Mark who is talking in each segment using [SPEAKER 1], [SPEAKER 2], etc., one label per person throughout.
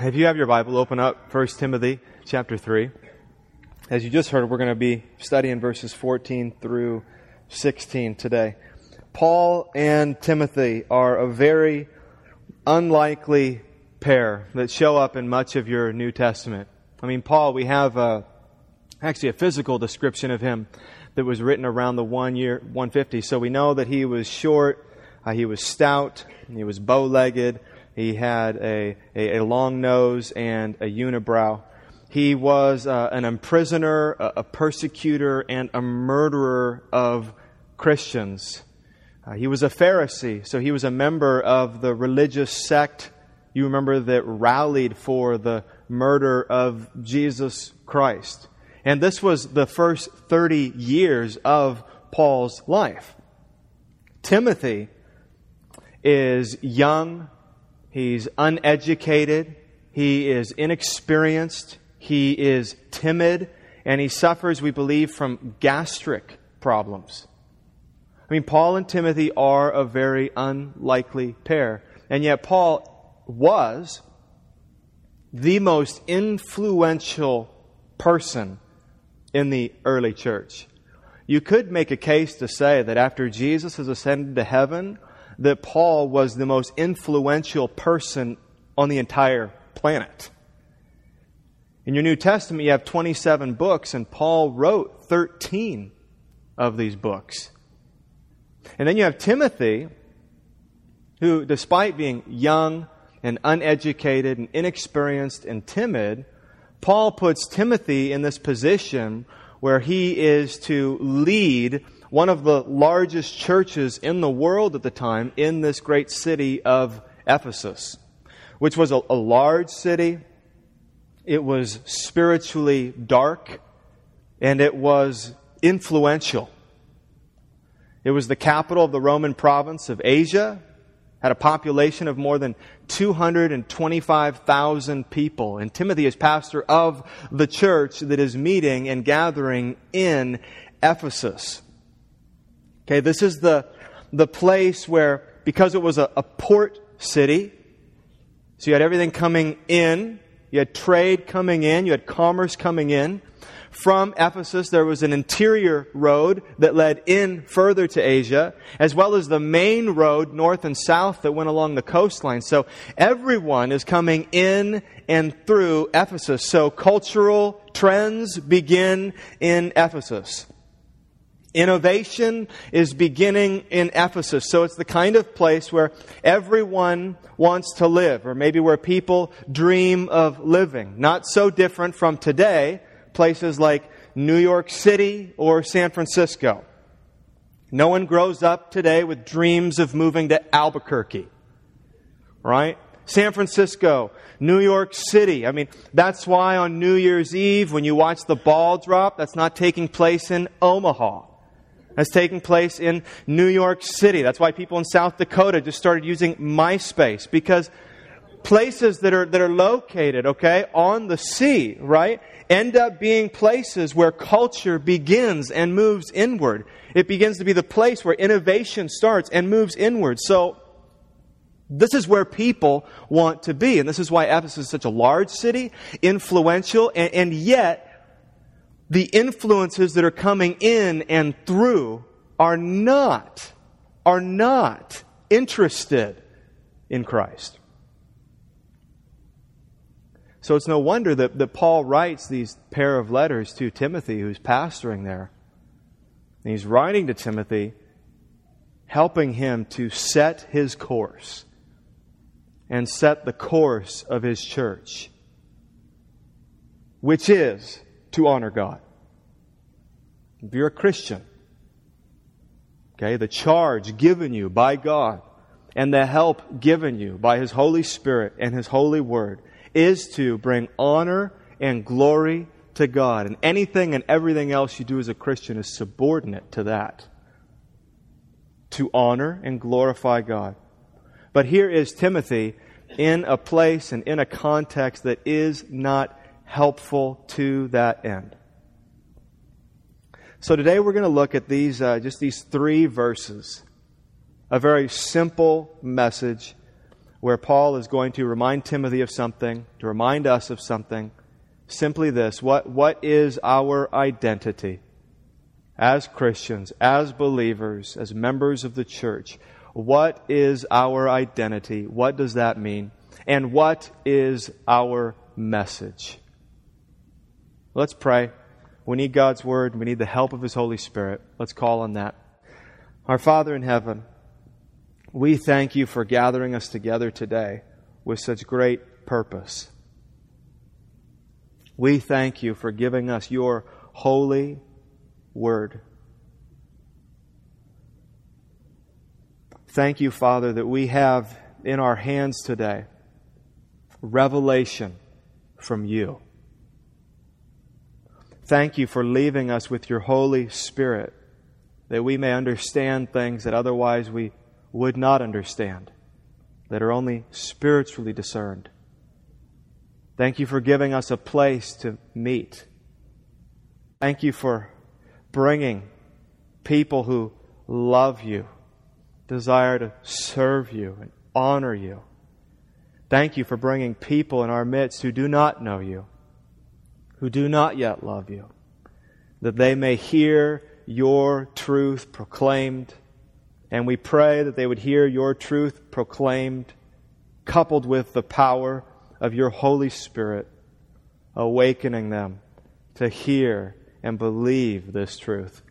[SPEAKER 1] If you have your Bible, open up 1 Timothy chapter 3. As you just heard, we're going to be studying verses 14 through 16 today. Paul and Timothy are a very unlikely pair that show up in much of your New Testament. I mean, Paul, we have a, actually a physical description of him that was written around the one year 150. So we know that he was short, uh, he was stout, he was bow-legged, he had a, a, a long nose and a unibrow. He was uh, an imprisoner, a, a, persecutor, and a murderer of Christians. Uh, he was a Pharisee, so he was a member of the religious sect, you remember, that rallied for the murder of Jesus Christ. And this was the first 30 years of Paul's life. Timothy is young, He's uneducated. He is inexperienced. He is timid. And he suffers, we believe, from gastric problems. I mean, Paul and Timothy are a very unlikely pair. And yet, Paul was the most influential person in the early church. You could make a case to say that after Jesus has ascended to heaven, that Paul was the most influential person on the entire planet. In your New Testament, you have 27 books, and Paul wrote 13 of these books. And then you have Timothy, who, despite being young and uneducated and inexperienced and timid, Paul puts Timothy in this position where he is to lead one of the largest churches in the world at the time in this great city of Ephesus, which was a, a large city. It was spiritually dark and it was influential. It was the capital of the Roman province of Asia, had a population of more than 225,000 people. And Timothy is pastor of the church that is meeting and gathering in Ephesus. Okay, this is the, the place where, because it was a, a port city, so you had everything coming in, you had trade coming in, you had commerce coming in. From Ephesus, there was an interior road that led in further to Asia, as well as the main road north and south that went along the coastline. So everyone is coming in and through Ephesus. So cultural trends begin in Ephesus. Innovation is beginning in Ephesus. So it's the kind of place where everyone wants to live, or maybe where people dream of living. Not so different from today, places like New York City or San Francisco. No one grows up today with dreams of moving to Albuquerque, right? San Francisco, New York City. I mean, that's why on New Year's Eve, when you watch the ball drop, that's not taking place in Omaha That's taking place in New York City. That's why people in South Dakota just started using MySpace because places that are, that are located, okay, on the sea, right, end up being places where culture begins and moves inward. It begins to be the place where innovation starts and moves inward. So, this is where people want to be. And this is why Ephesus is such a large city, influential, and, and yet the influences that are coming in and through are not, are not interested in Christ. So it's no wonder that, that Paul writes these pair of letters to Timothy, who's pastoring there. And he's writing to Timothy, helping him to set his course and set the course of his church, which is to honor God. If you're a Christian, okay, the charge given you by God and the help given you by His Holy Spirit and His Holy Word is to bring honor and glory to God. And anything and everything else you do as a Christian is subordinate to that. To honor and glorify God. But here is Timothy in a place and in a context that is not helpful to that end. So today we're going to look at these, uh, just these three verses. A very simple message where Paul is going to remind Timothy of something, to remind us of something. Simply this what, what is our identity as Christians, as believers, as members of the church? What is our identity? What does that mean? And what is our message? Let's pray. We need God's Word. We need the help of His Holy Spirit. Let's call on that. Our Father in heaven, we thank you for gathering us together today with such great purpose. We thank you for giving us your holy word. Thank you, Father, that we have in our hands today revelation from you. Thank you for leaving us with your Holy Spirit that we may understand things that otherwise we would not understand, that are only spiritually discerned. Thank you for giving us a place to meet. Thank you for bringing people who love you, desire to serve you, and honor you. Thank you for bringing people in our midst who do not know you, who do not yet love you, that they may hear your truth proclaimed and we pray that they would hear your truth proclaimed, coupled with the power of your Holy Spirit, awakening them to hear and believe this truth.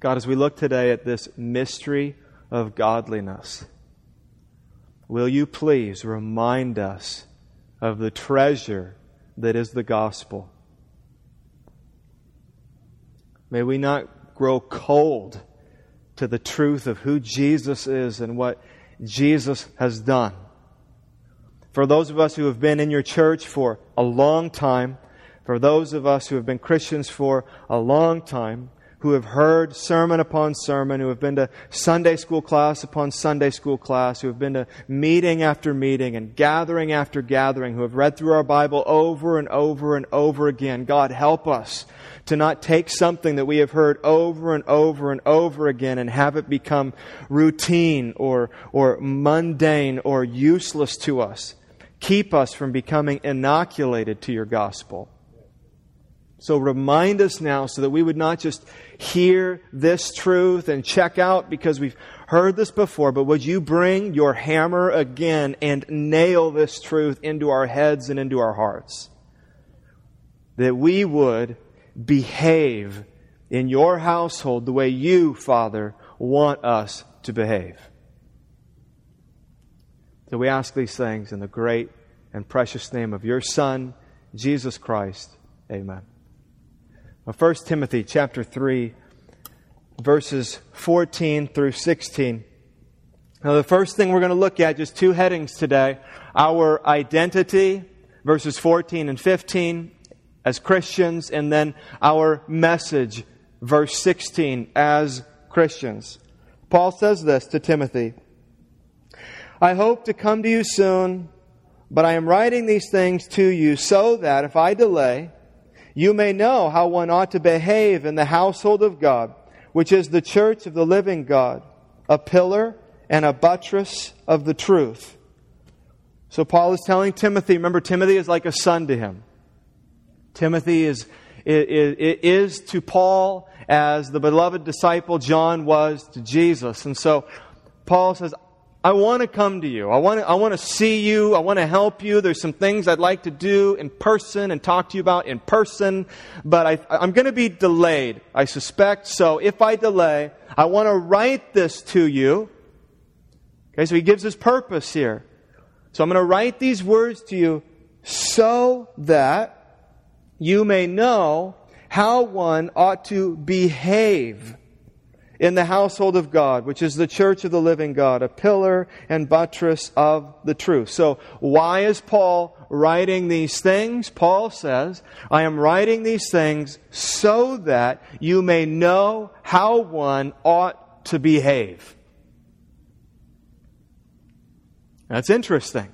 [SPEAKER 1] God, as we look today at this mystery of godliness, will you please remind us of the treasure that is the gospel? May we not grow cold to the truth of who Jesus is and what Jesus has done. For those of us who have been in your church for a long time, for those of us who have been Christians for a long time, who have heard sermon upon sermon, who have been to Sunday school class upon Sunday school class, who have been to meeting after meeting and gathering after gathering, who have read through our Bible over and over and over again. God, help us to not take something that we have heard over and over and over again and have it become routine or, or mundane or useless to us. Keep us from becoming inoculated to your gospel. So remind us now so that we would not just hear this truth and check out because we've heard this before, but would you bring your hammer again and nail this truth into our heads and into our hearts? That we would behave in your household the way you, Father, want us to behave. So we ask these things in the great and precious name of your Son, Jesus Christ. Amen. Well, 1 Timothy chapter 3, verses 14 through 16. Now, the first thing we're going to look at, just two headings today our identity, verses 14 and 15, as Christians, and then our message, verse 16, as Christians. Paul says this to Timothy I hope to come to you soon, but I am writing these things to you so that if I delay, you may know how one ought to behave in the household of God, which is the church of the living God, a pillar and a buttress of the truth. So Paul is telling Timothy, remember, Timothy is like a son to him. Timothy is, is, is to Paul as the beloved disciple John was to Jesus. And so Paul says, I want to come to you. I want to, I want to see you. I want to help you. There's some things I'd like to do in person and talk to you about in person, but I, I'm going to be delayed, I suspect. So if I delay, I want to write this to you. Okay, so he gives his purpose here. So I'm going to write these words to you so that you may know how one ought to behave in the household of God, which is the church of the living God, a pillar and buttress of the truth. So, why is Paul writing these things? Paul says, I am writing these things so that you may know how one ought to behave. That's interesting.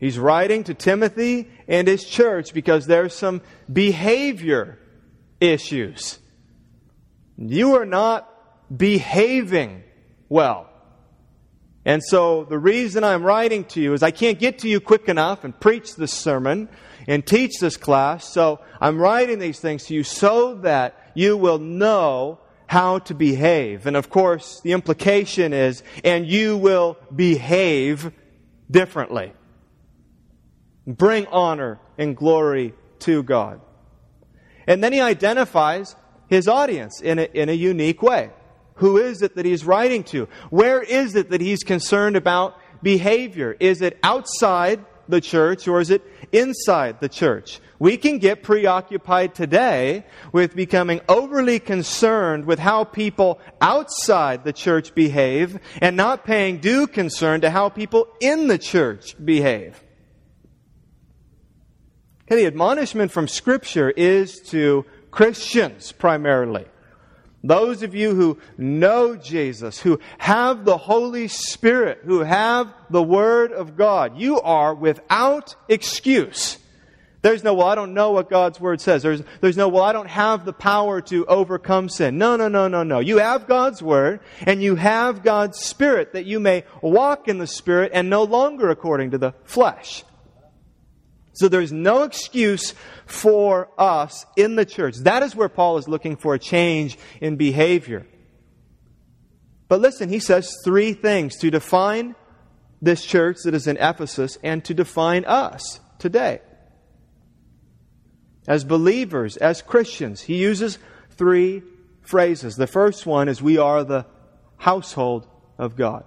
[SPEAKER 1] He's writing to Timothy and his church because there's some behavior issues. You are not behaving well. And so the reason I'm writing to you is I can't get to you quick enough and preach this sermon and teach this class. So I'm writing these things to you so that you will know how to behave. And of course, the implication is, and you will behave differently. Bring honor and glory to God. And then he identifies his audience in a, in a unique way. Who is it that he's writing to? Where is it that he's concerned about behavior? Is it outside the church or is it inside the church? We can get preoccupied today with becoming overly concerned with how people outside the church behave and not paying due concern to how people in the church behave. The admonishment from Scripture is to Christians primarily. Those of you who know Jesus, who have the Holy Spirit, who have the Word of God, you are without excuse. There's no, well, I don't know what God's Word says. There's, there's no, well, I don't have the power to overcome sin. No, no, no, no, no. You have God's Word, and you have God's Spirit that you may walk in the Spirit and no longer according to the flesh. So there's no excuse for us in the church. That is where Paul is looking for a change in behavior. But listen, he says three things to define this church that is in Ephesus and to define us today. As believers, as Christians, he uses three phrases. The first one is we are the household of God.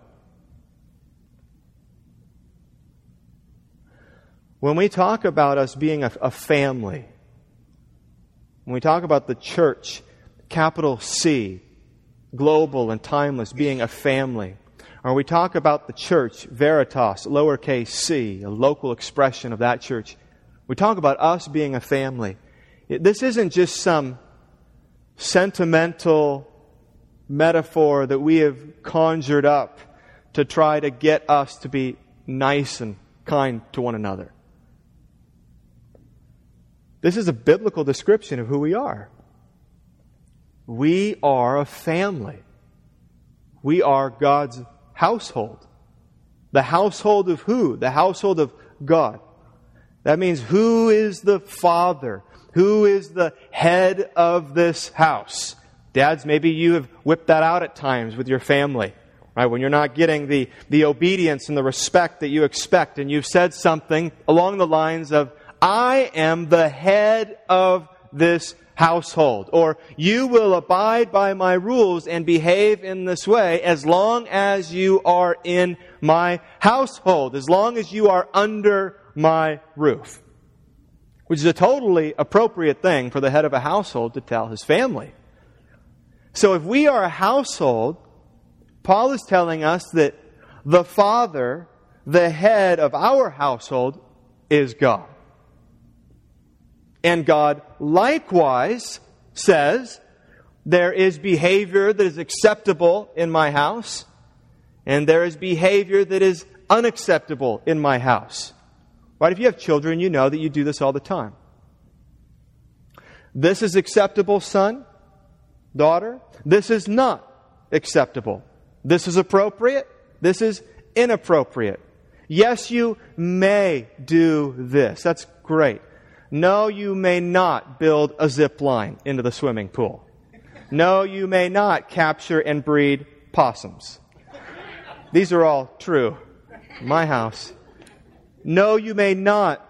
[SPEAKER 1] When we talk about us being a, a family, when we talk about the church, capital C, global and timeless, being a family, or we talk about the church, veritas, lowercase c, a local expression of that church, we talk about us being a family. This isn't just some sentimental metaphor that we have conjured up to try to get us to be nice and kind to one another. This is a biblical description of who we are. We are a family. We are God's household. The household of who? The household of God. That means who is the father? Who is the head of this house? Dads, maybe you have whipped that out at times with your family, right? When you're not getting the, the obedience and the respect that you expect, and you've said something along the lines of, I am the head of this household. Or you will abide by my rules and behave in this way as long as you are in my household, as long as you are under my roof. Which is a totally appropriate thing for the head of a household to tell his family. So if we are a household, Paul is telling us that the father, the head of our household, is God. And God likewise says, there is behavior that is acceptable in my house, and there is behavior that is unacceptable in my house. Right? If you have children, you know that you do this all the time. This is acceptable, son, daughter. This is not acceptable. This is appropriate. This is inappropriate. Yes, you may do this. That's great. No, you may not build a zip line into the swimming pool. No, you may not capture and breed possums. These are all true. My house. No, you may not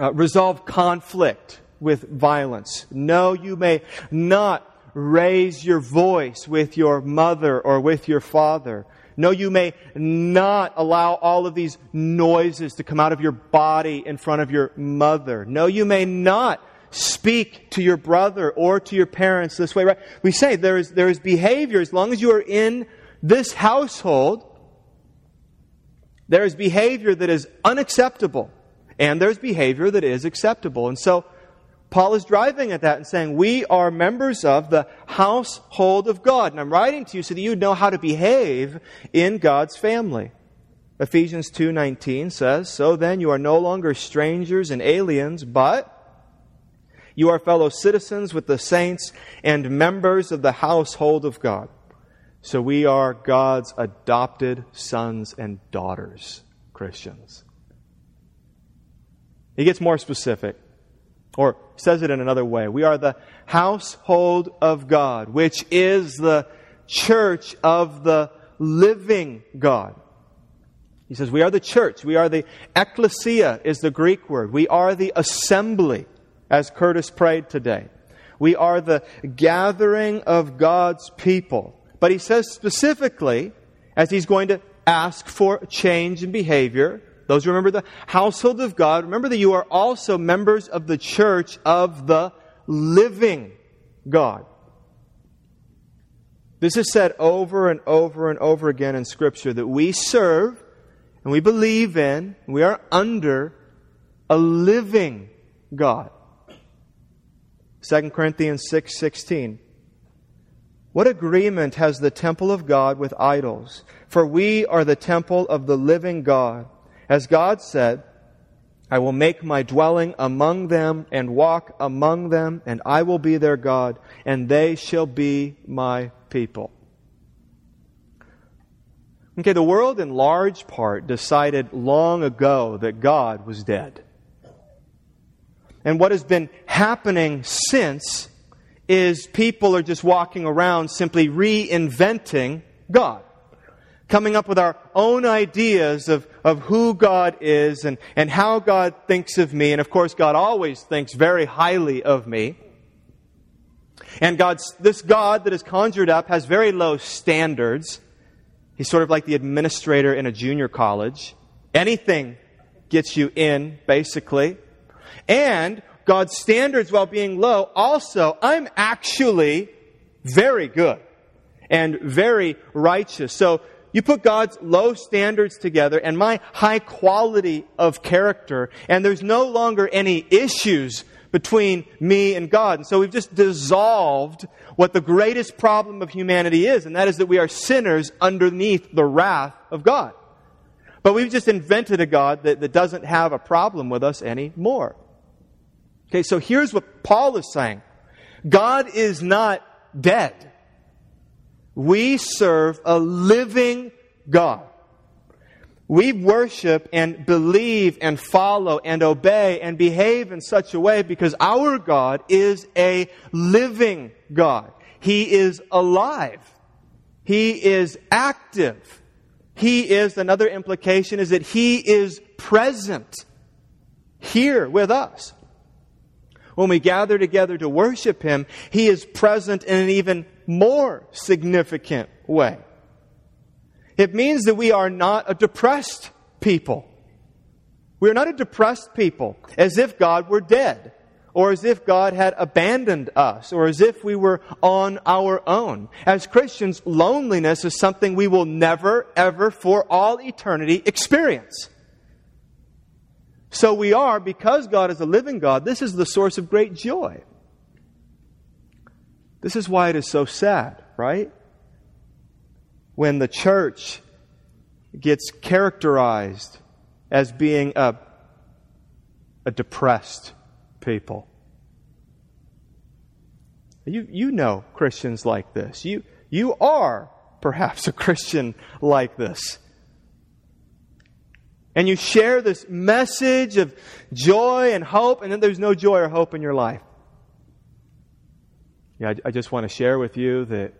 [SPEAKER 1] uh, resolve conflict with violence. No, you may not raise your voice with your mother or with your father. No, you may not allow all of these noises to come out of your body in front of your mother. No, you may not speak to your brother or to your parents this way, right? We say there is, there is behavior as long as you are in this household, there is behavior that is unacceptable and there's behavior that is acceptable. And so, Paul is driving at that and saying, We are members of the household of God. And I'm writing to you so that you know how to behave in God's family. Ephesians 2:19 says, "So then you are no longer strangers and aliens, but you are fellow citizens with the saints and members of the household of God, So we are God's adopted sons and daughters, Christians. He gets more specific, or says it in another way. We are the household of God, which is the church of the living God. He says, We are the church. We are the ecclesia, is the Greek word. We are the assembly, as Curtis prayed today. We are the gathering of God's people. But he says specifically, as he's going to ask for change in behavior, those who remember the household of God, remember that you are also members of the church of the living God. This is said over and over and over again in Scripture that we serve and we believe in, we are under a living God. 2 Corinthians 6 16. What agreement has the temple of God with idols? For we are the temple of the living God. As God said, I will make my dwelling among them and walk among them, and I will be their God, and they shall be my people. Okay, the world in large part decided long ago that God was dead. And what has been happening since is people are just walking around simply reinventing God coming up with our own ideas of, of who God is and, and how God thinks of me. And of course, God always thinks very highly of me. And God's, this God that is conjured up has very low standards. He's sort of like the administrator in a junior college. Anything gets you in, basically. And God's standards, while being low, also, I'm actually very good and very righteous. So you put God's low standards together and my high quality of character, and there's no longer any issues between me and God. And so we've just dissolved what the greatest problem of humanity is, and that is that we are sinners underneath the wrath of God. But we've just invented a God that, that doesn't have a problem with us anymore. Okay, so here's what Paul is saying God is not dead. We serve a living God. We worship and believe and follow and obey and behave in such a way because our God is a living God. He is alive. He is active. He is, another implication is that He is present here with us. When we gather together to worship Him, He is present in an even more significant way. It means that we are not a depressed people. We are not a depressed people, as if God were dead, or as if God had abandoned us, or as if we were on our own. As Christians, loneliness is something we will never, ever, for all eternity experience. So we are, because God is a living God, this is the source of great joy. This is why it is so sad, right? When the church gets characterized as being a, a depressed people. You, you know Christians like this. You, you are perhaps a Christian like this. And you share this message of joy and hope, and then there's no joy or hope in your life. Yeah, I, I just want to share with you that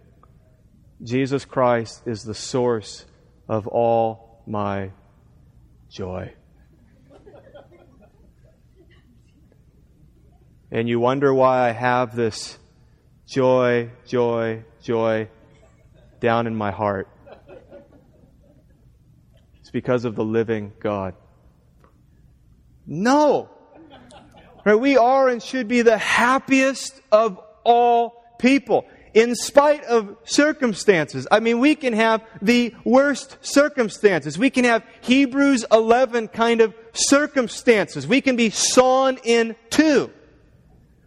[SPEAKER 1] Jesus Christ is the source of all my joy. and you wonder why I have this joy, joy, joy down in my heart. It's because of the living God. No! Right, we are and should be the happiest of all people in spite of circumstances. I mean, we can have the worst circumstances. We can have Hebrews 11 kind of circumstances. We can be sawn in two.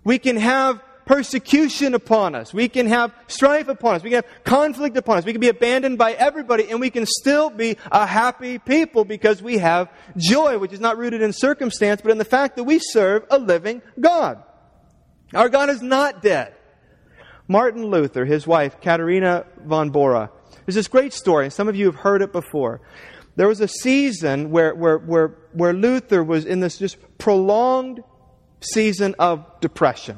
[SPEAKER 1] We can have persecution upon us. We can have strife upon us. We can have conflict upon us. We can be abandoned by everybody and we can still be a happy people because we have joy, which is not rooted in circumstance, but in the fact that we serve a living God. Our God is not dead. Martin Luther, his wife, Katerina von Bora, There's this great story, and some of you have heard it before. There was a season where, where, where, where Luther was in this just prolonged season of depression.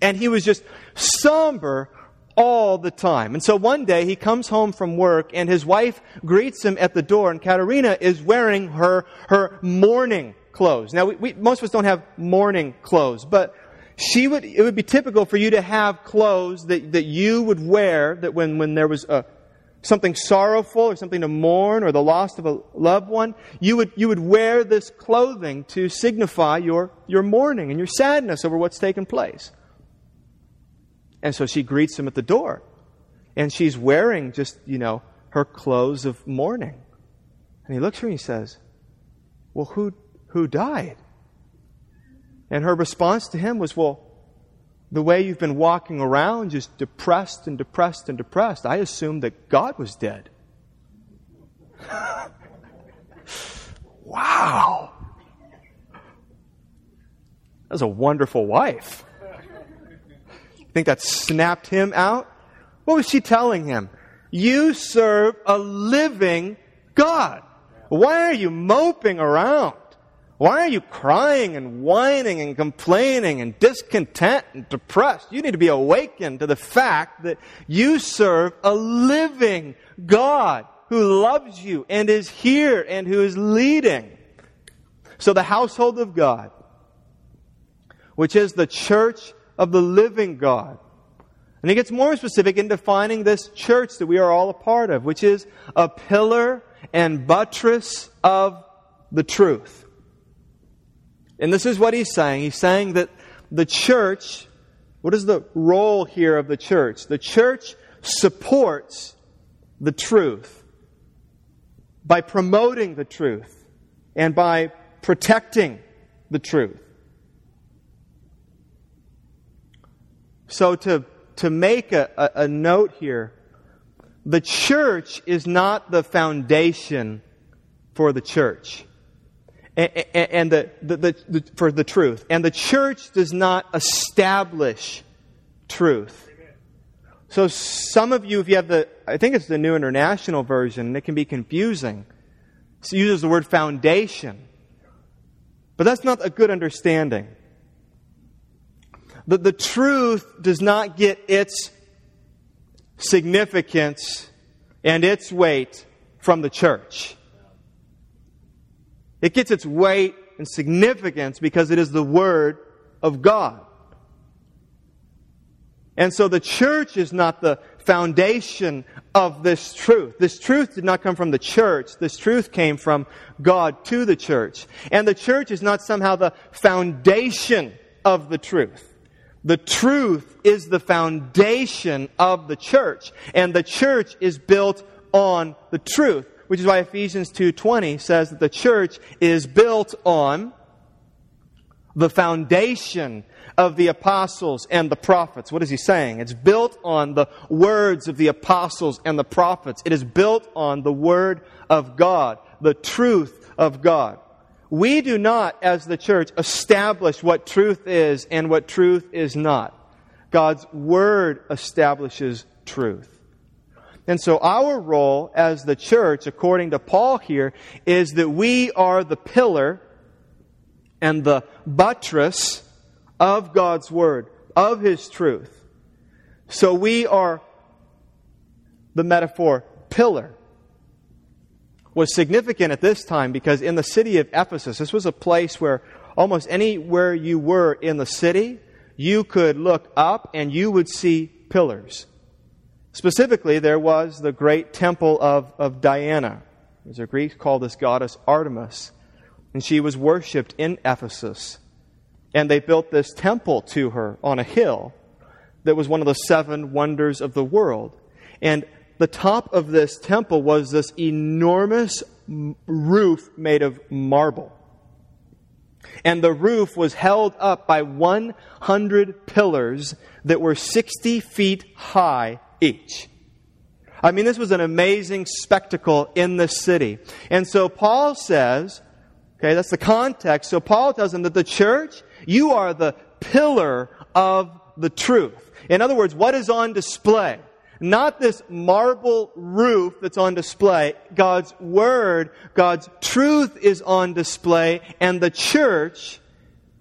[SPEAKER 1] And he was just somber all the time. And so one day he comes home from work and his wife greets him at the door and Katerina is wearing her, her mourning clothes. Now we, we, most of us don't have mourning clothes, but she would, it would be typical for you to have clothes that, that you would wear that when, when there was a, something sorrowful or something to mourn or the loss of a loved one, you would, you would wear this clothing to signify your, your mourning and your sadness over what's taken place. And so she greets him at the door. And she's wearing just, you know, her clothes of mourning. And he looks at her and he says, Well, who, who died? And her response to him was, Well, the way you've been walking around, just depressed and depressed and depressed, I assumed that God was dead. wow. That was a wonderful wife I think that snapped him out? What was she telling him? You serve a living God. Why are you moping around? Why are you crying and whining and complaining and discontent and depressed? You need to be awakened to the fact that you serve a living God who loves you and is here and who is leading. So the household of God, which is the church of the living God. And he gets more specific in defining this church that we are all a part of, which is a pillar and buttress of the truth. And this is what he's saying. He's saying that the church, what is the role here of the church? The church supports the truth by promoting the truth and by protecting the truth. So, to, to make a, a, a note here, the church is not the foundation for the church. And, and the, the, the, the, for the truth. And the church does not establish truth. So some of you, if you have the, I think it's the New International Version, it can be confusing. It uses the word foundation. But that's not a good understanding that the truth does not get its significance and its weight from the church. It gets its weight and significance because it is the Word of God. And so the church is not the foundation of this truth. This truth did not come from the church. This truth came from God to the church. And the church is not somehow the foundation of the truth. The truth is the foundation of the church, and the church is built on the truth, which is why Ephesians 2:20 says that the church is built on the foundation of the apostles and the prophets. What is he saying? It's built on the words of the apostles and the prophets. It is built on the word of God, the truth of God. We do not, as the church, establish what truth is and what truth is not. God's Word establishes truth. And so our role as the church, according to Paul here, is that we are the pillar and the buttress of God's Word, of His truth. So we are the metaphor pillar was significant at this time because in the city of Ephesus, this was a place where almost anywhere you were in the city, you could look up and you would see pillars. Specifically, there was the great temple of, of Diana. As the Greeks called this goddess Artemis. And she was worshipped in Ephesus. And they built this temple to her on a hill that was one of the seven wonders of the world. And the top of this temple was this enormous roof made of marble. And the roof was held up by 100 pillars that were 60 feet high each. I mean, this was an amazing spectacle in the city. And so Paul says, okay, that's the context. So Paul tells them that the church, you are the pillar of the truth. In other words, what is on display? not this marble roof that's on display. God's Word, God's truth is on display, and the church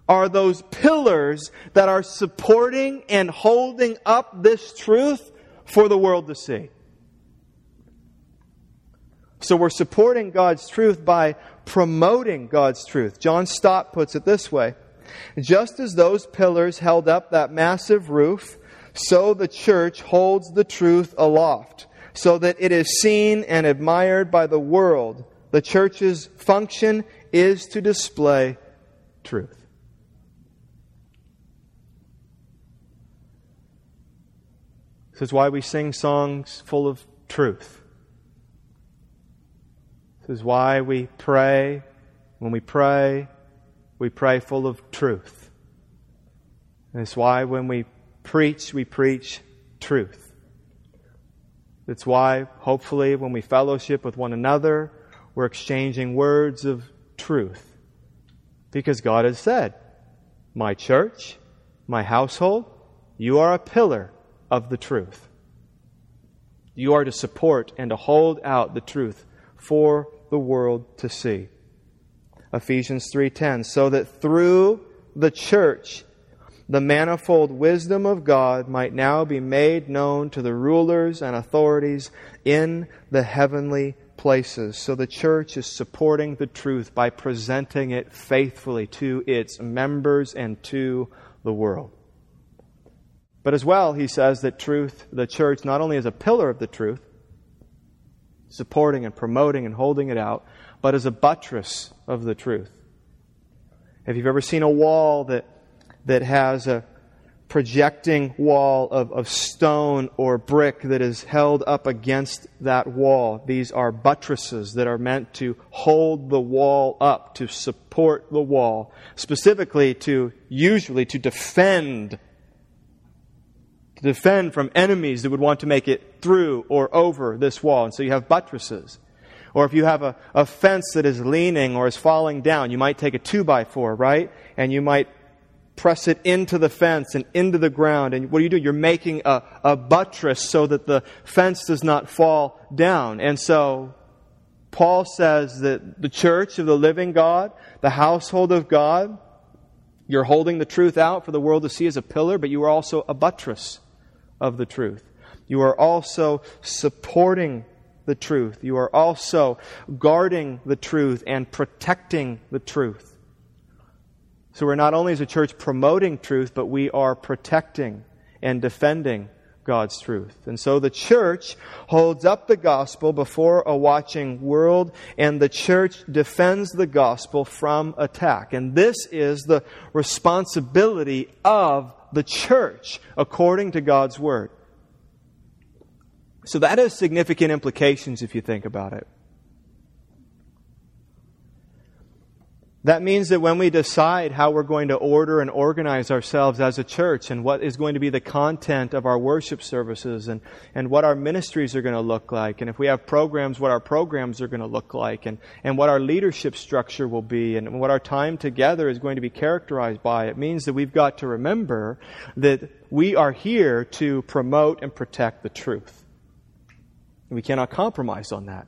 [SPEAKER 1] are those pillars that are supporting and holding up this truth for the world to see. So we're supporting God's truth by promoting God's truth. John Stott puts it this way Just as those pillars held up that massive roof, so the church holds the truth aloft, so that it is seen and admired by the world. The church's function is to display truth. This is why we sing songs full of truth. This is why we pray. When we pray, we pray full of truth. And it's why when we preach, we preach truth. It's why, hopefully, when we fellowship with one another, we're exchanging words of truth. Because God has said, My church, my household, you are a pillar of the truth. You are to support and to hold out the truth for the world to see. Ephesians 3:10 so that through the church the manifold wisdom of God might now be made known to the rulers and authorities in the heavenly places. So the church is supporting the truth by presenting it faithfully to its members and to the world. But as well, he says that truth, the church, not only is a pillar of the truth, supporting and promoting and holding it out, but as a buttress of the truth. Have you ever seen a wall that, that has a projecting wall of, of stone or brick that is held up against that wall? These are buttresses that are meant to hold the wall up, to support the wall, specifically to, usually to defend defend from enemies that would want to make it through or over this wall. And so you have buttresses. Or if you have a, a fence that is leaning or is falling down, you might take a two by four, right? And you might press it into the fence and into the ground. And what do you do? You're making a, a buttress so that the fence does not fall down. And so Paul says that the church of the living God, the household of God, you're holding the truth out for the world to see as a pillar, but you are also a buttress of the truth. You are also supporting the truth. You are also guarding the truth and protecting the truth. So we're not only as a church promoting truth, but we are protecting and defending God's truth. And so the church holds up the gospel before a watching world, and the church defends the gospel from attack. And this is the responsibility of the church according to God's word. So that has significant implications if you think about it. That means that when we decide how we're going to order and organize ourselves as a church and what is going to be the content of our worship services and, and what our ministries are going to look like, and if we have programs, what our programs are going to look like, and, and what our leadership structure will be, and what our time together is going to be characterized by, it means that we've got to remember that we are here to promote and protect the truth. We cannot compromise on that.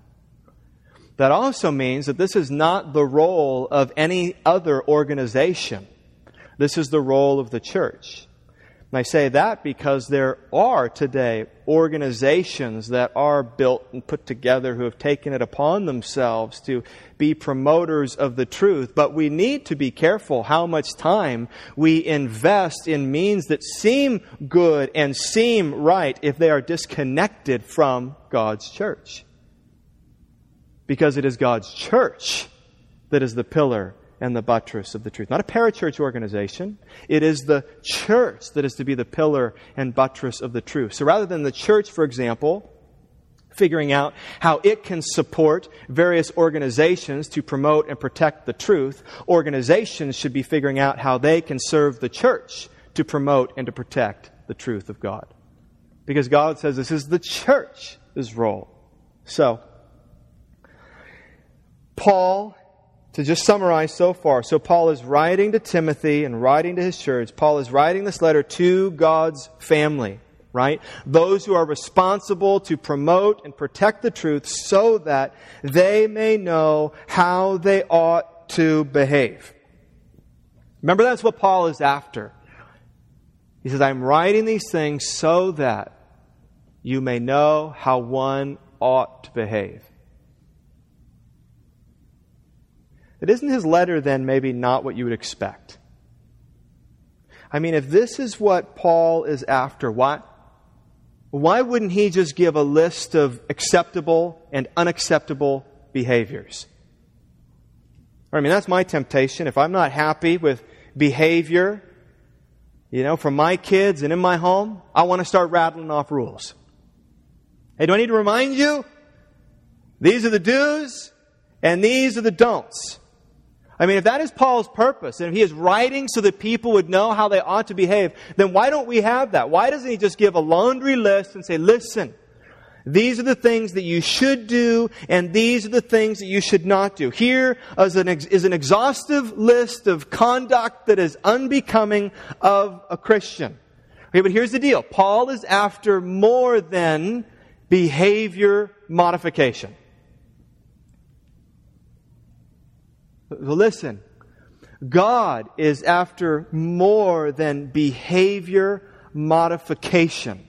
[SPEAKER 1] That also means that this is not the role of any other organization. This is the role of the church. And I say that because there are today organizations that are built and put together who have taken it upon themselves to be promoters of the truth. But we need to be careful how much time we invest in means that seem good and seem right if they are disconnected from God's church because it is God's church that is the pillar and the buttress of the truth. Not a parachurch organization. It is the church that is to be the pillar and buttress of the truth. So rather than the church, for example, figuring out how it can support various organizations to promote and protect the truth, organizations should be figuring out how they can serve the church to promote and to protect the truth of God. Because God says this is the church's role. So, Paul, to just summarize so far, so Paul is writing to Timothy and writing to his church. Paul is writing this letter to God's family. right? Those who are responsible to promote and protect the truth so that they may know how they ought to behave. Remember, that's what Paul is after. He says, I'm writing these things so that you may know how one ought to behave. It isn't his letter then maybe not what you would expect. I mean, if this is what Paul is after, why, why wouldn't he just give a list of acceptable and unacceptable behaviors? I mean, that's my temptation. If I'm not happy with behavior, you know, from my kids and in my home, I want to start rattling off rules. Hey, do I need to remind you? These are the do's and these are the don'ts. I mean, if that is Paul's purpose, and if he is writing so that people would know how they ought to behave, then why don't we have that? Why doesn't he just give a laundry list and say, listen, these are the things that you should do, and these are the things that you should not do. Here is an, is an exhaustive list of conduct that is unbecoming of a Christian. Okay, but here's the deal. Paul is after more than behavior modification. Listen, God is after more than behavior modification.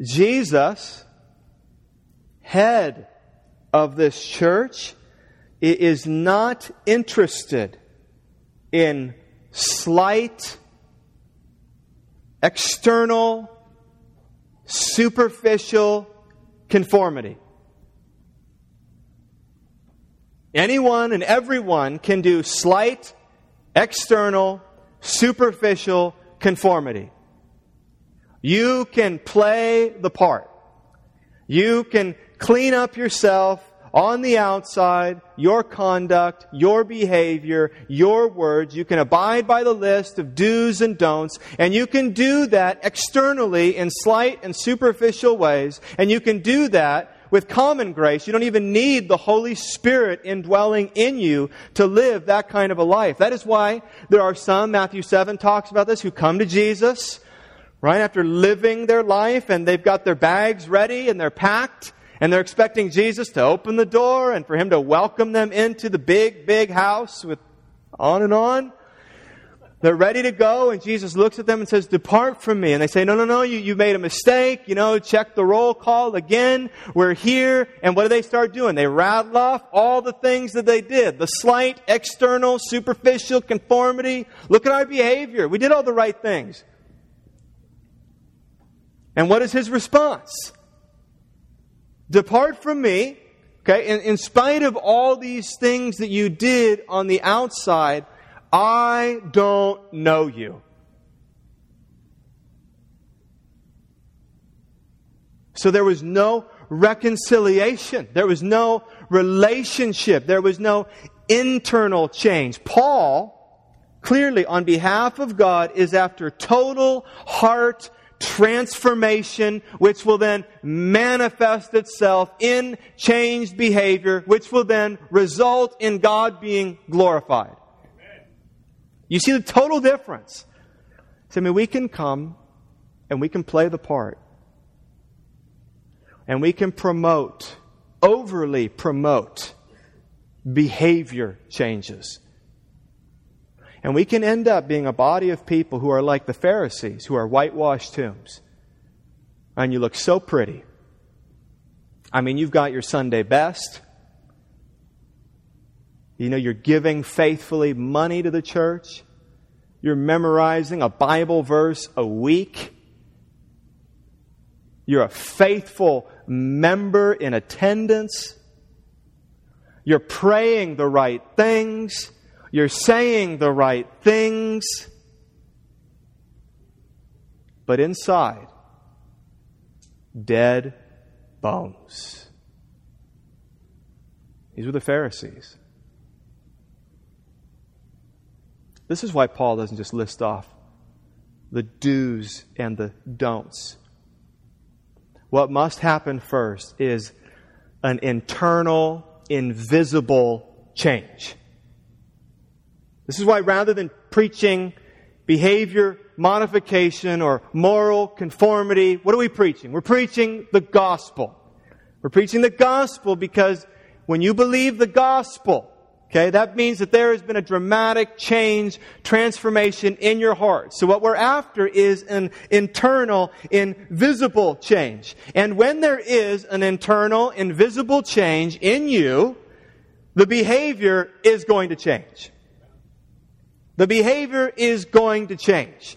[SPEAKER 1] Jesus, head of this church, is not interested in slight, external, superficial conformity. Anyone and everyone can do slight, external, superficial conformity. You can play the part. You can clean up yourself on the outside, your conduct, your behavior, your words. You can abide by the list of do's and don'ts, and you can do that externally in slight and superficial ways, and you can do that with common grace. You don't even need the Holy Spirit indwelling in you to live that kind of a life. That is why there are some, Matthew 7 talks about this, who come to Jesus, right, after living their life and they've got their bags ready and they're packed and they're expecting Jesus to open the door and for him to welcome them into the big, big house with on and on. They're ready to go, and Jesus looks at them and says, Depart from me. And they say, No, no, no, you, you made a mistake. You know, check the roll call again. We're here. And what do they start doing? They rattle off all the things that they did the slight, external, superficial conformity. Look at our behavior. We did all the right things. And what is his response? Depart from me. Okay, in, in spite of all these things that you did on the outside, I don't know you. So there was no reconciliation. There was no relationship. There was no internal change. Paul, clearly on behalf of God, is after total heart transformation, which will then manifest itself in changed behavior, which will then result in God being glorified. You see the total difference. So, I mean, we can come and we can play the part. And we can promote, overly promote behavior changes. And we can end up being a body of people who are like the Pharisees, who are whitewashed tombs. And you look so pretty. I mean, you've got your Sunday best. You know, you're giving faithfully money to the church. You're memorizing a Bible verse a week. You're a faithful member in attendance. You're praying the right things. You're saying the right things. But inside, dead bones. These were the Pharisees. This is why Paul doesn't just list off the do's and the don'ts. What must happen first is an internal, invisible change. This is why rather than preaching behavior modification or moral conformity. What are we preaching? We're preaching the gospel. We're preaching the gospel because when you believe the gospel, okay, that means that there has been a dramatic change, transformation in your heart. So what we're after is an internal, invisible change. And when there is an internal, invisible change in you, the behavior is going to change. The behavior is going to change.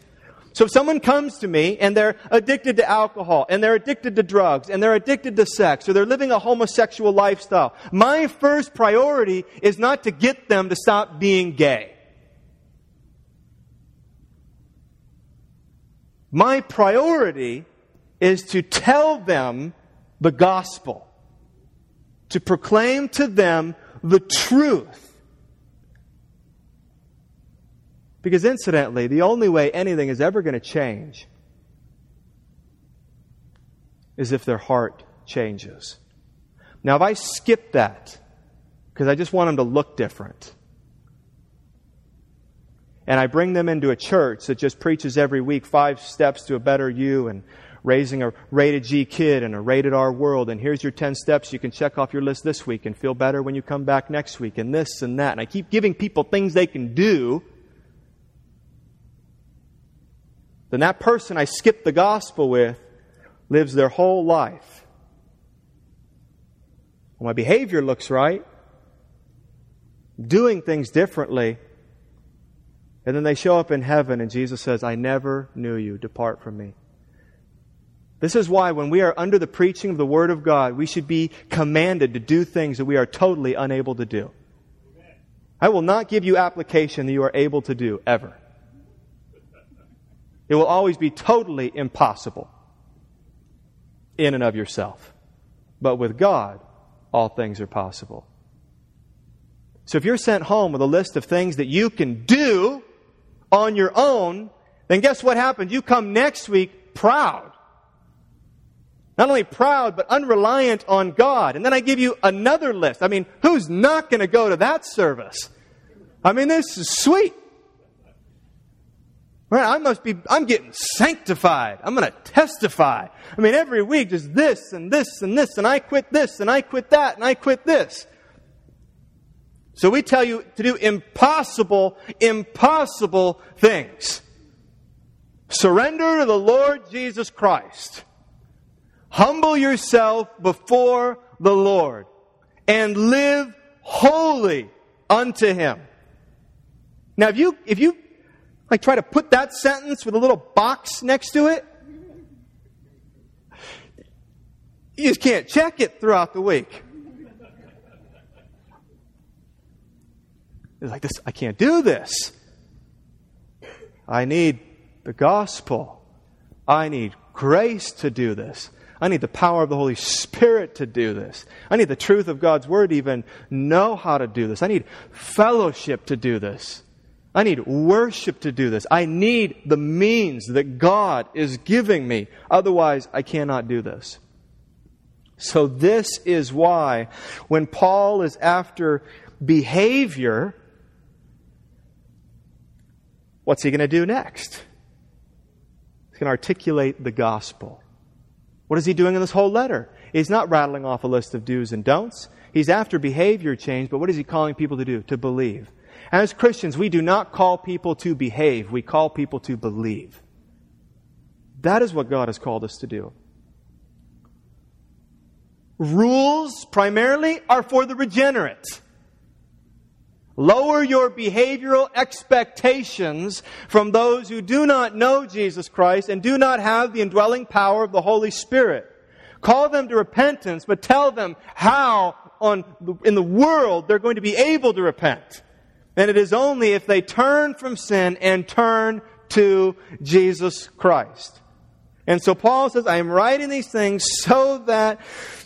[SPEAKER 1] So if someone comes to me and they're addicted to alcohol and they're addicted to drugs and they're addicted to sex or they're living a homosexual lifestyle, my first priority is not to get them to stop being gay. My priority is to tell them the gospel, to proclaim to them the truth Because incidentally, the only way anything is ever going to change is if their heart changes. Now, if I skip that, because I just want them to look different, and I bring them into a church that just preaches every week five steps to a better you and raising a rated G kid in a rated R world, and here's your 10 steps you can check off your list this week and feel better when you come back next week, and this and that. And I keep giving people things they can do then that person I skipped the gospel with lives their whole life. Well, my behavior looks right, doing things differently, and then they show up in heaven and Jesus says, I never knew you. Depart from me. This is why when we are under the preaching of the Word of God, we should be commanded to do things that we are totally unable to do. I will not give you application that you are able to do, ever. It will always be totally impossible in and of yourself. But with God, all things are possible. So if you're sent home with a list of things that you can do on your own, then guess what happens? You come next week proud. Not only proud, but unreliant on God. And then I give you another list. I mean, who's not going to go to that service? I mean, this is sweet. Right? I must be, I'm getting sanctified. I'm going to testify. I mean, every week just this and this and this, and I quit this and I quit that and I quit this. So we tell you to do impossible, impossible things. Surrender to the Lord Jesus Christ. Humble yourself before the Lord and live holy unto Him. Now, if you, if you like try to put that sentence with a little box next to it. You just can't check it throughout the week. It's like this, I can't do this. I need the gospel. I need grace to do this. I need the power of the Holy Spirit to do this. I need the truth of God's Word to even know how to do this. I need fellowship to do this. I need worship to do this. I need the means that God is giving me. Otherwise, I cannot do this. So, this is why when Paul is after behavior, what's he going to do next? He's going to articulate the gospel. What is he doing in this whole letter? He's not rattling off a list of do's and don'ts. He's after behavior change, but what is he calling people to do? To believe. As Christians, we do not call people to behave, we call people to believe. That is what God has called us to do. Rules, primarily, are for the regenerate. Lower your behavioral expectations from those who do not know Jesus Christ and do not have the indwelling power of the Holy Spirit. Call them to repentance, but tell them how on, in the world they're going to be able to repent. And it is only if they turn from sin and turn to Jesus Christ. And so Paul says, I am writing these things so that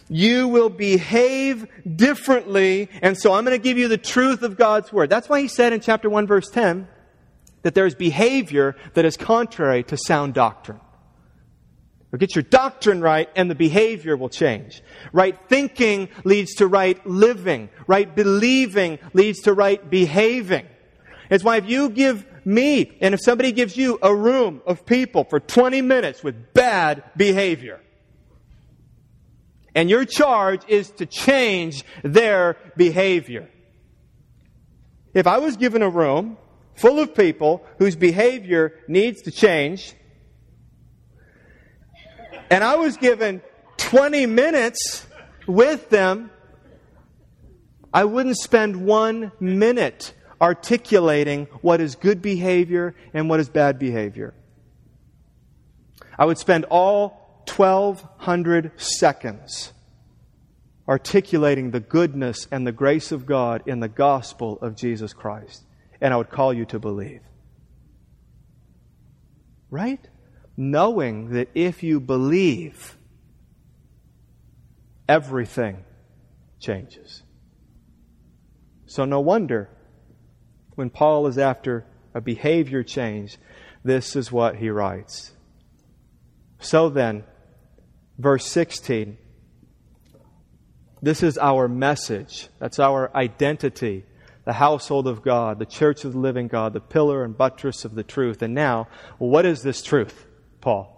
[SPEAKER 1] you will behave differently. And so I'm going to give you the truth of God's word. That's why he said in chapter 1 verse 10 that there is behavior that is contrary to sound doctrine. Or get your doctrine right and the behavior will change. Right thinking leads to right living. Right believing leads to right behaving. It's why if you give me. And if somebody gives you a room of people for 20 minutes with bad behavior, and your charge is to change their behavior. If I was given a room full of people whose behavior needs to change, and I was given 20 minutes with them, I wouldn't spend one minute articulating what is good behavior and what is bad behavior. I would spend all 1,200 seconds articulating the goodness and the grace of God in the gospel of Jesus Christ. And I would call you to believe. Right? Knowing that if you believe, everything changes. So, no wonder when Paul is after a behavior change, this is what he writes. So then, verse 16, this is our message. That's our identity. The household of God, the church of the living God, the pillar and buttress of the truth. And now, what is this truth, Paul?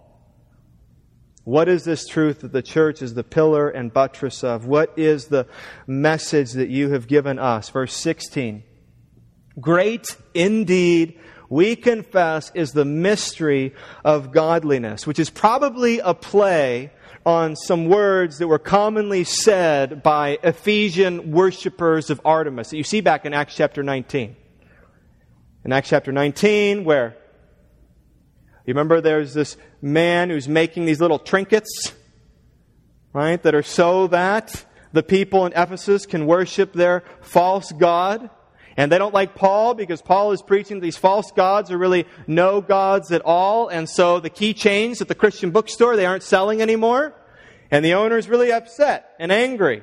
[SPEAKER 1] What is this truth that the church is the pillar and buttress of? What is the message that you have given us? Verse 16. Great indeed, we confess, is the mystery of godliness, which is probably a play on some words that were commonly said by Ephesian worshippers of Artemis that you see back in Acts chapter 19. In Acts chapter 19, where you remember there's this man who's making these little trinkets, right, that are so that the people in Ephesus can worship their false God. And they don't like Paul because Paul is preaching these false gods are really no gods at all. And so the keychains at the Christian bookstore, they aren't selling anymore. And the owner is really upset and angry.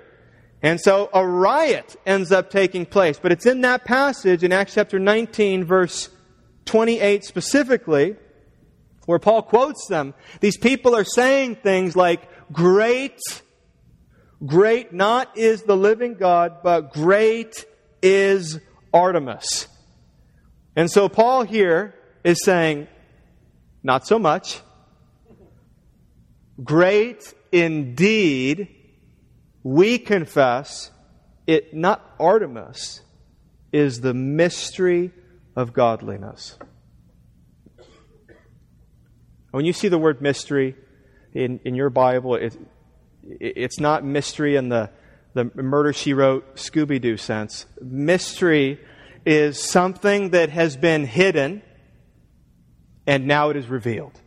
[SPEAKER 1] And so a riot ends up taking place. But it's in that passage in Acts chapter 19, verse 28 specifically, where Paul quotes them, these people are saying things like, Great, great not is the living God, but great is Artemis. And so Paul here is saying, Not so much. Great indeed, we confess it, not Artemis, is the mystery of godliness. When you see the word mystery in, in your Bible, it, it's not mystery in the, the murder she wrote Scooby Doo sense. Mystery is something that has been hidden and now it is revealed.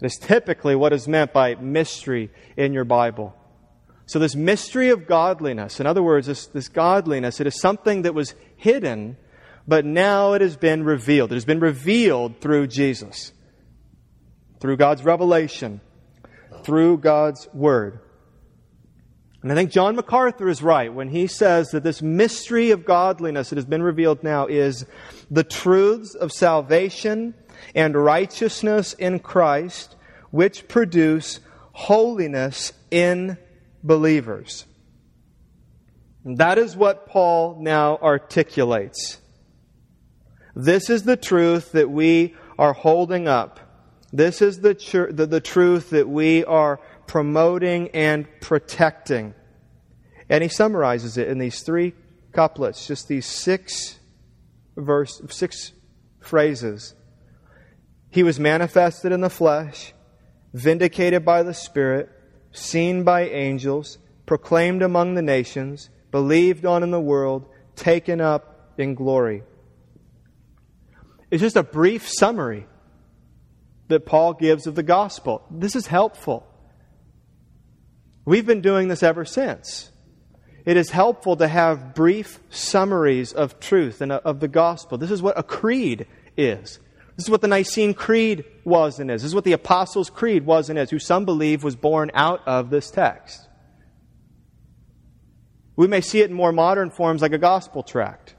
[SPEAKER 1] That's typically what is meant by mystery in your Bible. So, this mystery of godliness, in other words, this, this godliness, it is something that was hidden but now it has been revealed. It has been revealed through Jesus, through God's revelation, through God's Word. And I think John MacArthur is right when he says that this mystery of godliness that has been revealed now is the truths of salvation and righteousness in Christ, which produce holiness in believers. And that is what Paul now articulates. This is the truth that we are holding up. This is the, tr- the, the truth that we are promoting and protecting. And he summarizes it in these three couplets, just these six verse, six phrases. He was manifested in the flesh, vindicated by the Spirit, seen by angels, proclaimed among the nations, believed on in the world, taken up in glory. It's just a brief summary that Paul gives of the gospel. This is helpful. We've been doing this ever since. It is helpful to have brief summaries of truth and of the gospel. This is what a creed is. This is what the Nicene Creed was and is. This is what the Apostles' Creed was and is, who some believe was born out of this text. We may see it in more modern forms like a gospel tract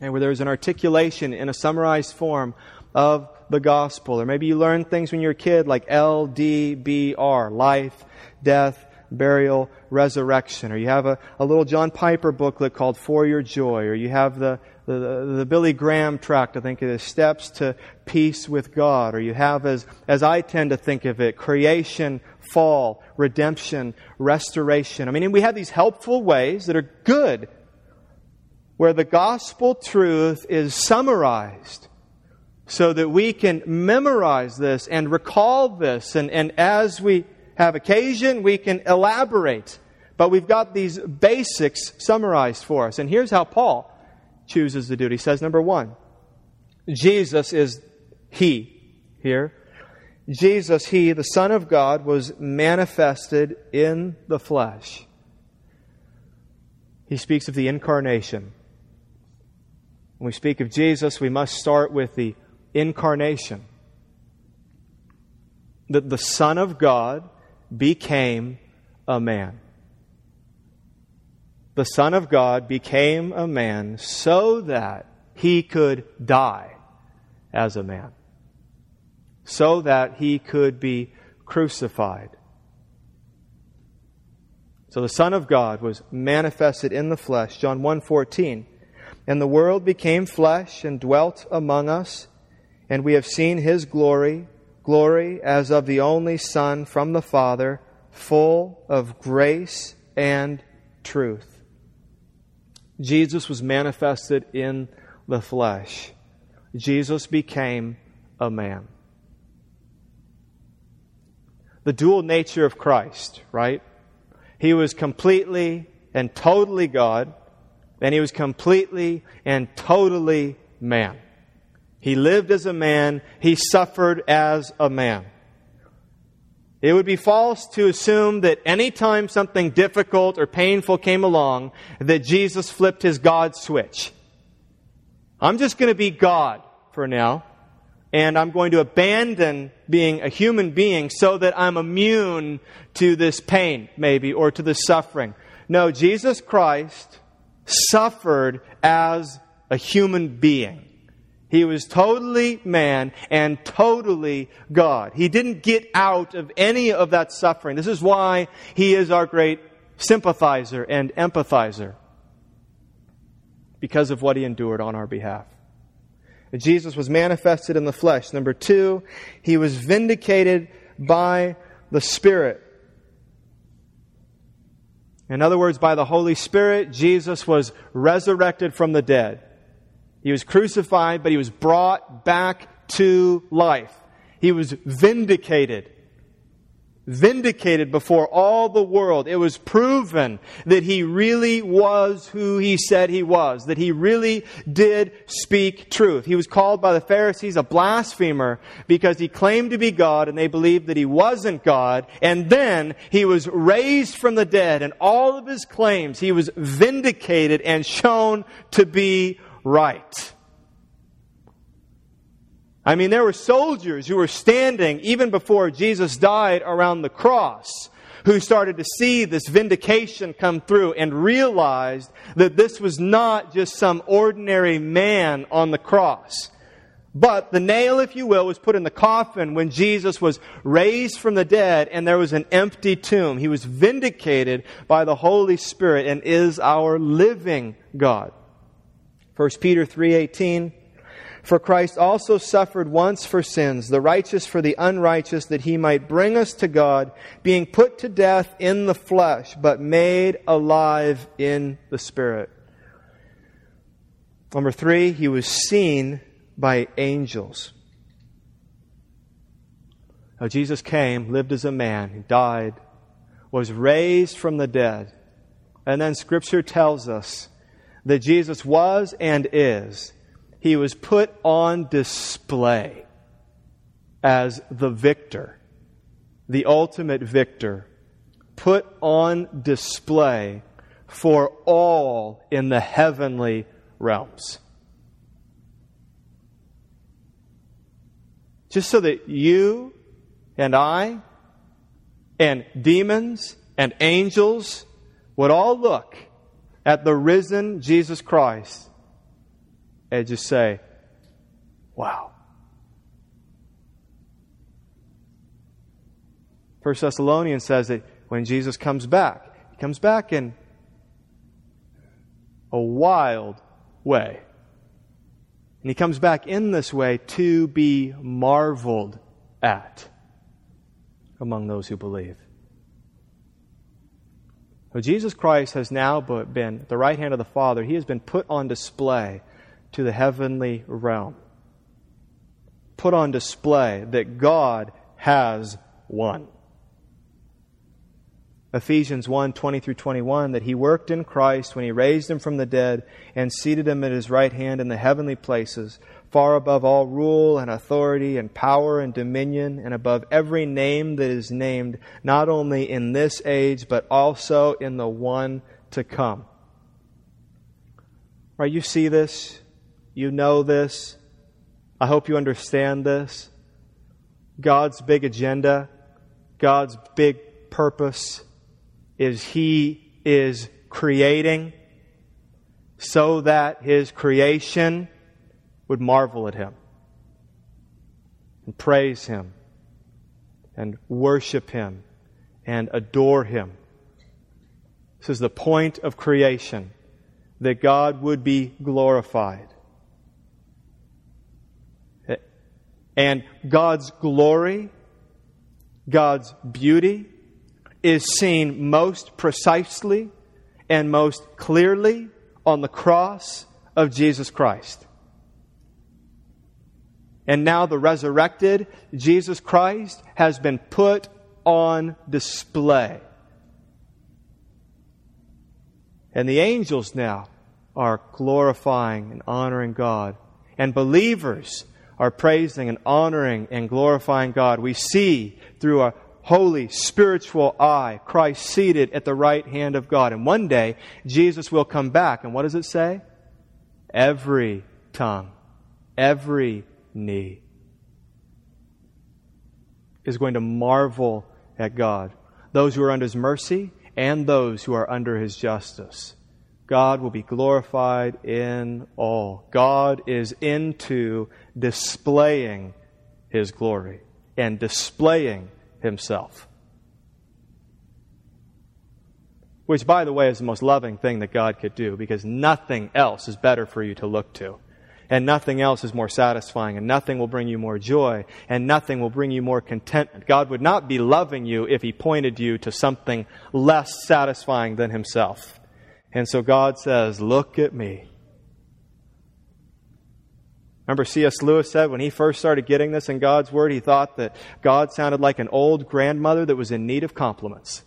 [SPEAKER 1] and where there's an articulation in a summarized form of the gospel. Or maybe you learned things when you were a kid like LDBR, life, death, burial, resurrection. Or you have a, a little John Piper booklet called For Your Joy. Or you have the the, the, the, Billy Graham tract, I think it is Steps to Peace with God. Or you have, as, as I tend to think of it, creation, fall, redemption, restoration. I mean, we have these helpful ways that are good where the gospel truth is summarized so that we can memorize this and recall this. And, and as we have occasion, we can elaborate. But we've got these basics summarized for us. And here's how Paul chooses to do it. He says, number one, Jesus is He here. Jesus, He, the Son of God, was manifested in the flesh. He speaks of the incarnation. When we speak of Jesus, we must start with the incarnation. That the Son of God became a man. The Son of God became a man so that he could die as a man, so that he could be crucified. So the Son of God was manifested in the flesh, John 1:14. And the world became flesh and dwelt among us, and we have seen his glory, glory as of the only Son from the Father, full of grace and truth. Jesus was manifested in the flesh. Jesus became a man. The dual nature of Christ, right? He was completely and totally God, and he was completely and totally man. He lived as a man, he suffered as a man. It would be false to assume that anytime something difficult or painful came along, that Jesus flipped his God switch. I'm just going to be God for now, and I'm going to abandon being a human being so that I'm immune to this pain, maybe, or to this suffering. No, Jesus Christ suffered as a human being. He was totally man and totally God. He didn't get out of any of that suffering. This is why he is our great sympathizer and empathizer because of what he endured on our behalf. Jesus was manifested in the flesh. Number two, he was vindicated by the Spirit. In other words, by the Holy Spirit, Jesus was resurrected from the dead. He was crucified, but he was brought back to life. He was vindicated. Vindicated before all the world. It was proven that he really was who he said he was, that he really did speak truth. He was called by the Pharisees a blasphemer because he claimed to be God and they believed that he wasn't God. And then he was raised from the dead and all of his claims, he was vindicated and shown to be right. I mean, there were soldiers who were standing even before Jesus died around the cross who started to see this vindication come through and realized that this was not just some ordinary man on the cross. But the nail, if you will, was put in the coffin when Jesus was raised from the dead and there was an empty tomb. He was vindicated by the Holy Spirit and is our living God. 1 Peter 3:18 For Christ also suffered once for sins, the righteous for the unrighteous, that he might bring us to God, being put to death in the flesh, but made alive in the spirit. Number 3, he was seen by angels. Now, Jesus came, lived as a man, he died, was raised from the dead. And then Scripture tells us that Jesus was and is, he was put on display as the victor, the ultimate victor, put on display for all in the heavenly realms. Just so that you and I and demons and angels would all look at the risen Jesus Christ and just say, wow. First Thessalonians says that when Jesus comes back, he comes back in a wild way. And he comes back in this way to be marveled at among those who believe. So Jesus Christ has now been at the right hand of the Father. He has been put on display to the heavenly realm. Put on display that God has won. Ephesians 1 20 through 21, that he worked in Christ when he raised him from the dead and seated him at his right hand in the heavenly places, far above all rule and authority and power and dominion, and above every name that is named, not only in this age, but also in the one to come. Right? You see this. You know this. I hope you understand this. God's big agenda, God's big purpose is He is creating so that His creation would marvel at Him and praise Him and worship Him and adore Him. This is the point of creation that God would be glorified. And God's glory, God's beauty, is seen most precisely and most clearly on the cross of Jesus Christ. And now the resurrected Jesus Christ has been put on display. And the angels now are glorifying and honoring God. And believers are praising and honoring and glorifying God. We see through a holy, spiritual eye, Christ seated at the right hand of God. And one day, Jesus will come back. And what does it say? Every tongue, every knee is going to marvel at God. Those who are under His mercy and those who are under His justice. God will be glorified in all. God is into displaying His glory and displaying himself. Which, by the way, is the most loving thing that God could do because nothing else is better for you to look to. And nothing else is more satisfying, and nothing will bring you more joy, and nothing will bring you more contentment. God would not be loving you if He pointed you to something less satisfying than Himself. And so God says, Look at me. Remember, C.S. Lewis said when he first started getting this in God's Word, he thought that God sounded like an old grandmother that was in need of compliments.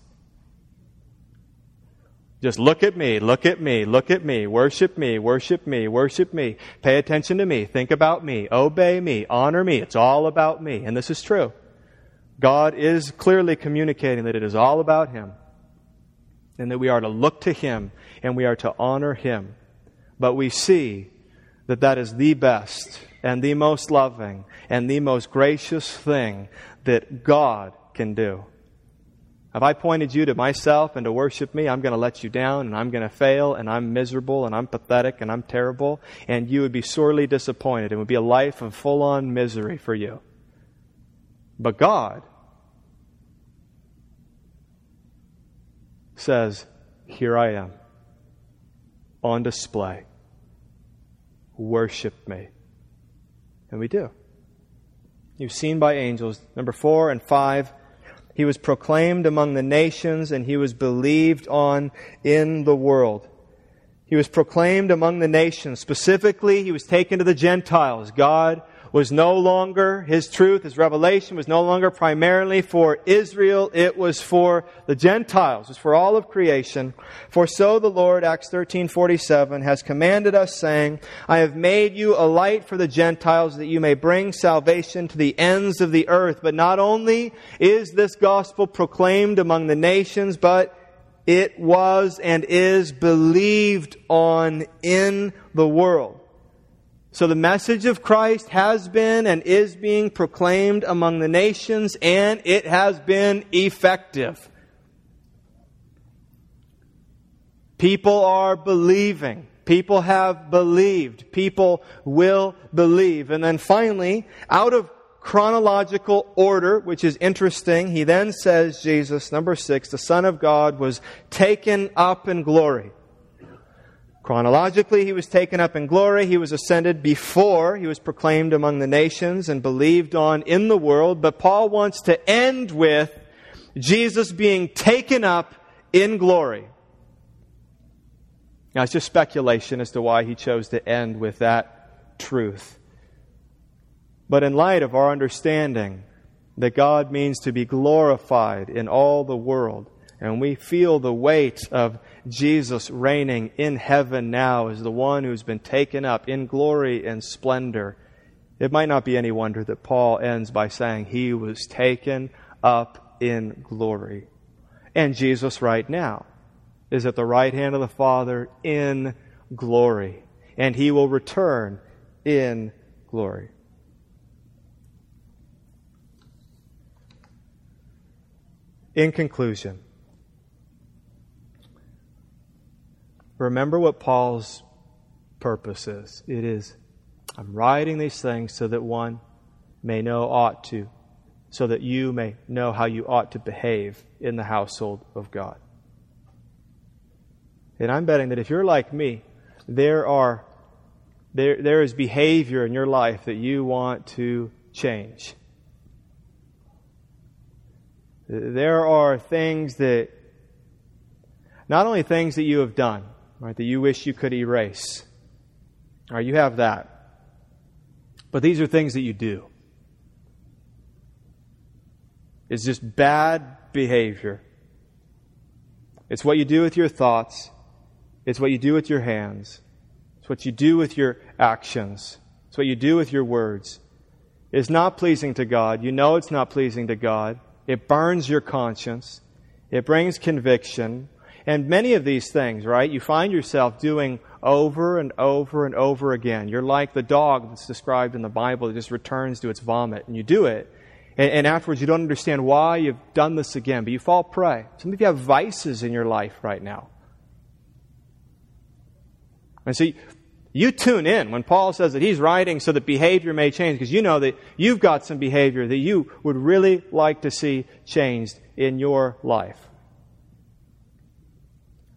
[SPEAKER 1] Just look at me, look at me, look at me, worship me, worship me, worship me, pay attention to me, think about me, obey me, honor me. It's all about me. And this is true. God is clearly communicating that it is all about Him and that we are to look to Him and we are to honor Him. But we see that that is the best and the most loving and the most gracious thing that God can do. If I pointed you to myself and to worship me, I'm going to let you down and I'm going to fail and I'm miserable and I'm pathetic and I'm terrible and you would be sorely disappointed. It would be a life of full on misery for you. But God says, Here I am on display worship me. And we do. Was seen by angels. Number four and five, he was proclaimed among the nations and he was believed on in the world. He was proclaimed among the nations. Specifically, he was taken to the Gentiles. God was no longer, his truth, his revelation was no longer primarily for Israel. It was for the Gentiles. It was for all of creation. For so the Lord, Acts 13, 47, has commanded us saying, I have made you a light for the Gentiles that you may bring salvation to the ends of the earth. But not only is this gospel proclaimed among the nations, but it was and is believed on in the world. So the message of Christ has been and is being proclaimed among the nations, and it has been effective. People are believing. People have believed. People will believe. And then finally, out of chronological order, which is interesting, he then says, Jesus, number six, the Son of God was taken up in glory Chronologically, he was taken up in glory. He was ascended before he was proclaimed among the nations and believed on in the world. But Paul wants to end with Jesus being taken up in glory. Now, it's just speculation as to why he chose to end with that truth. But in light of our understanding that God means to be glorified in all the world, and we feel the weight of Jesus reigning in heaven now as the one who's been taken up in glory and splendor, it might not be any wonder that Paul ends by saying he was taken up in glory. And Jesus, right now, is at the right hand of the Father in glory. And he will return in glory. In conclusion, remember what Paul's purpose is. It is, I'm writing these things so that one may know ought to, so that you may know how you ought to behave in the household of God. And I'm betting that if you're like me, there are there, there is behavior in your life that you want to change. There are things that, not only things that you have done, right, that you wish you could erase. All right, you have that. But these are things that you do. It's just bad behavior. It's what you do with your thoughts. It's what you do with your hands. It's what you do with your actions. It's what you do with your words. It's not pleasing to God. You know it's not pleasing to God. It burns your conscience. It brings conviction. And many of these things, right, you find yourself doing over and over and over again. You're like the dog that's described in the Bible that just returns to its vomit. And you do it. And, and afterwards, you don't understand why you've done this again, but you fall prey. Some of you have vices in your life right now. And so you tune in when Paul says that he's writing so that behavior may change because you know that you've got some behavior that you would really like to see changed in your life.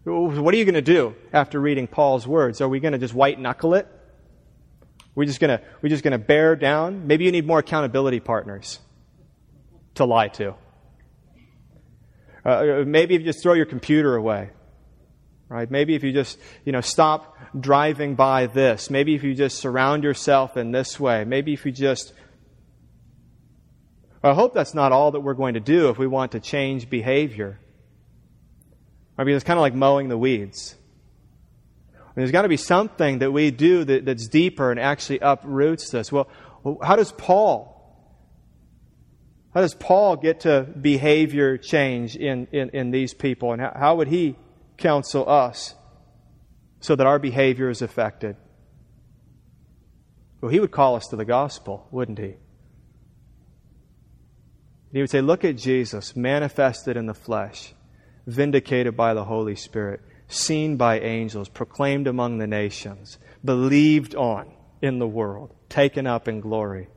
[SPEAKER 1] What are you going to do after reading Paul's words? Are we going to just white knuckle it? We're just going to we're just going to bear down. Maybe you need more accountability partners to lie to. Uh, maybe if you just throw your computer away right? Maybe if you just, you know, stop driving by this. Maybe if you just surround yourself in this way. Maybe if you just. I hope that's not all that we're going to do if we want to change behavior. I mean, it's kind of like mowing the weeds. I mean, there's got to be something that we do that, that's deeper and actually uproots this. Well, how does Paul? How does Paul get to behavior change in, in, in these people? And how, how would he counsel us so that our behavior is affected? Well, he would call us to the gospel, wouldn't he? He would say, Look at Jesus, manifested in the flesh, vindicated by the Holy Spirit, seen by angels, proclaimed among the nations, believed on in the world, taken up in glory.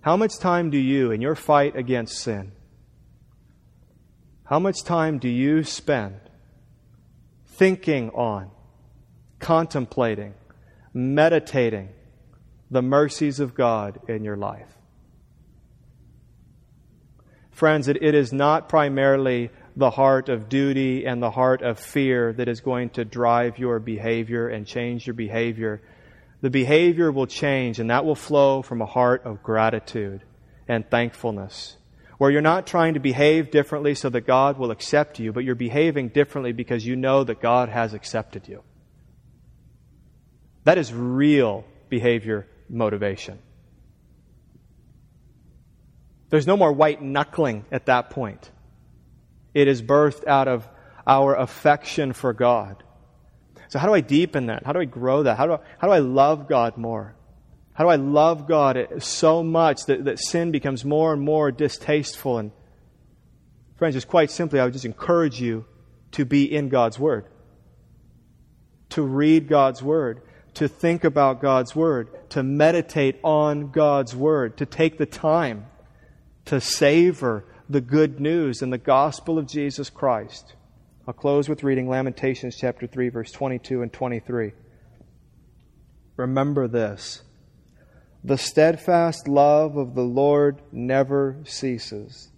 [SPEAKER 1] How much time do you, in your fight against sin, how much time do you spend thinking on, contemplating, meditating the mercies of God in your life? Friends, it, it is not primarily the heart of duty and the heart of fear that is going to drive your behavior and change your behavior. The behavior will change, and that will flow from a heart of gratitude and thankfulness where you're not trying to behave differently so that God will accept you, but you're behaving differently because you know that God has accepted you. That is real behavior motivation. There's no more white knuckling at that point. It is birthed out of our affection for God. So, how do I deepen that? How do I grow that? How do I, how do I love God more? How do I love God so much that, that sin becomes more and more distasteful? And friends, just quite simply, I would just encourage you to be in God's Word, to read God's Word, to think about God's Word, to meditate on God's Word, to take the time to savor the good news and the gospel of Jesus Christ. I'll close with reading Lamentations chapter 3, verse 22 and 23. Remember this the steadfast love of the Lord never ceases,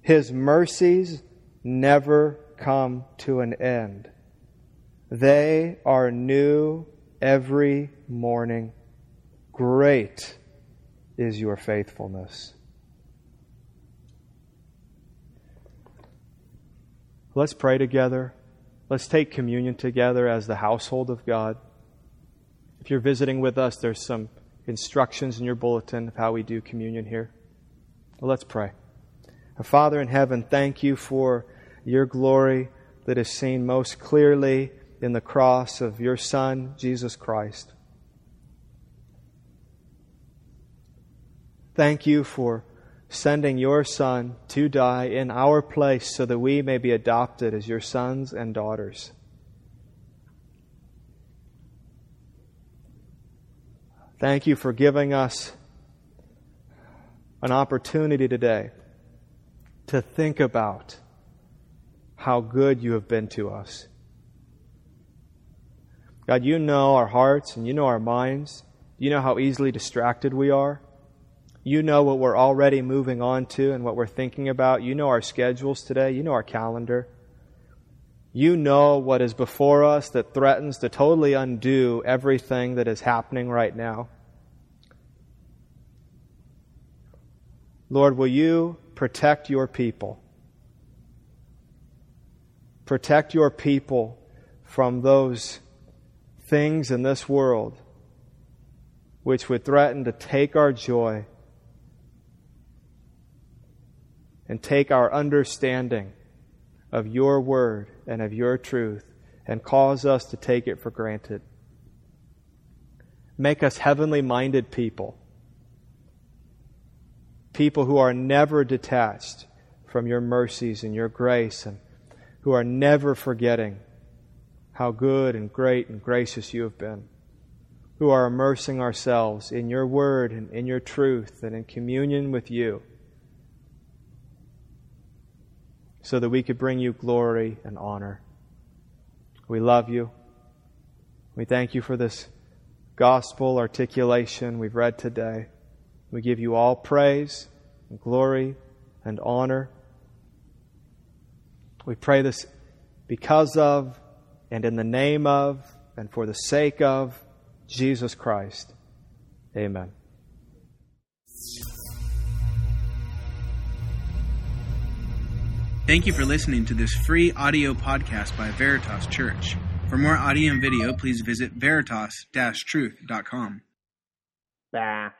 [SPEAKER 1] His mercies never come to an end. They are new every morning. Great is your faithfulness. Let's pray together. Let's take communion together as the household of God. If you're visiting with us, there's some instructions in your bulletin of how we do communion here. Well, let's pray. Our Father in heaven, thank you for your glory that is seen most clearly in the cross of your Son, Jesus Christ. Thank you for sending your Son to die in our place so that we may be adopted as your sons and daughters. Thank you for giving us an opportunity today to think about how good you have been to us. God, you know our hearts and you know our minds. You know how easily distracted we are. You know what we're already moving on to and what we're thinking about. You know our schedules today. You know our calendar. You know what is before us that threatens to totally undo everything that is happening right now. Lord, will you protect your people? Protect your people from those things in this world which would threaten to take our joy and take our understanding of your word and of your truth and cause us to take it for granted. Make us heavenly minded people, people who are never detached from your mercies and your grace and who are never forgetting how good and great and gracious you have been, who are immersing ourselves in your word and in your truth and in communion with you so that we could bring you glory and honor. We love you. We thank you for this gospel articulation we've read today. We give you all praise and glory and honor. We pray this because of and in the name of and for the sake of Jesus Christ. Amen.
[SPEAKER 2] Thank you for listening to this free audio podcast by Veritas Church. For more audio and video, please visit veritas-truth.com. Bah.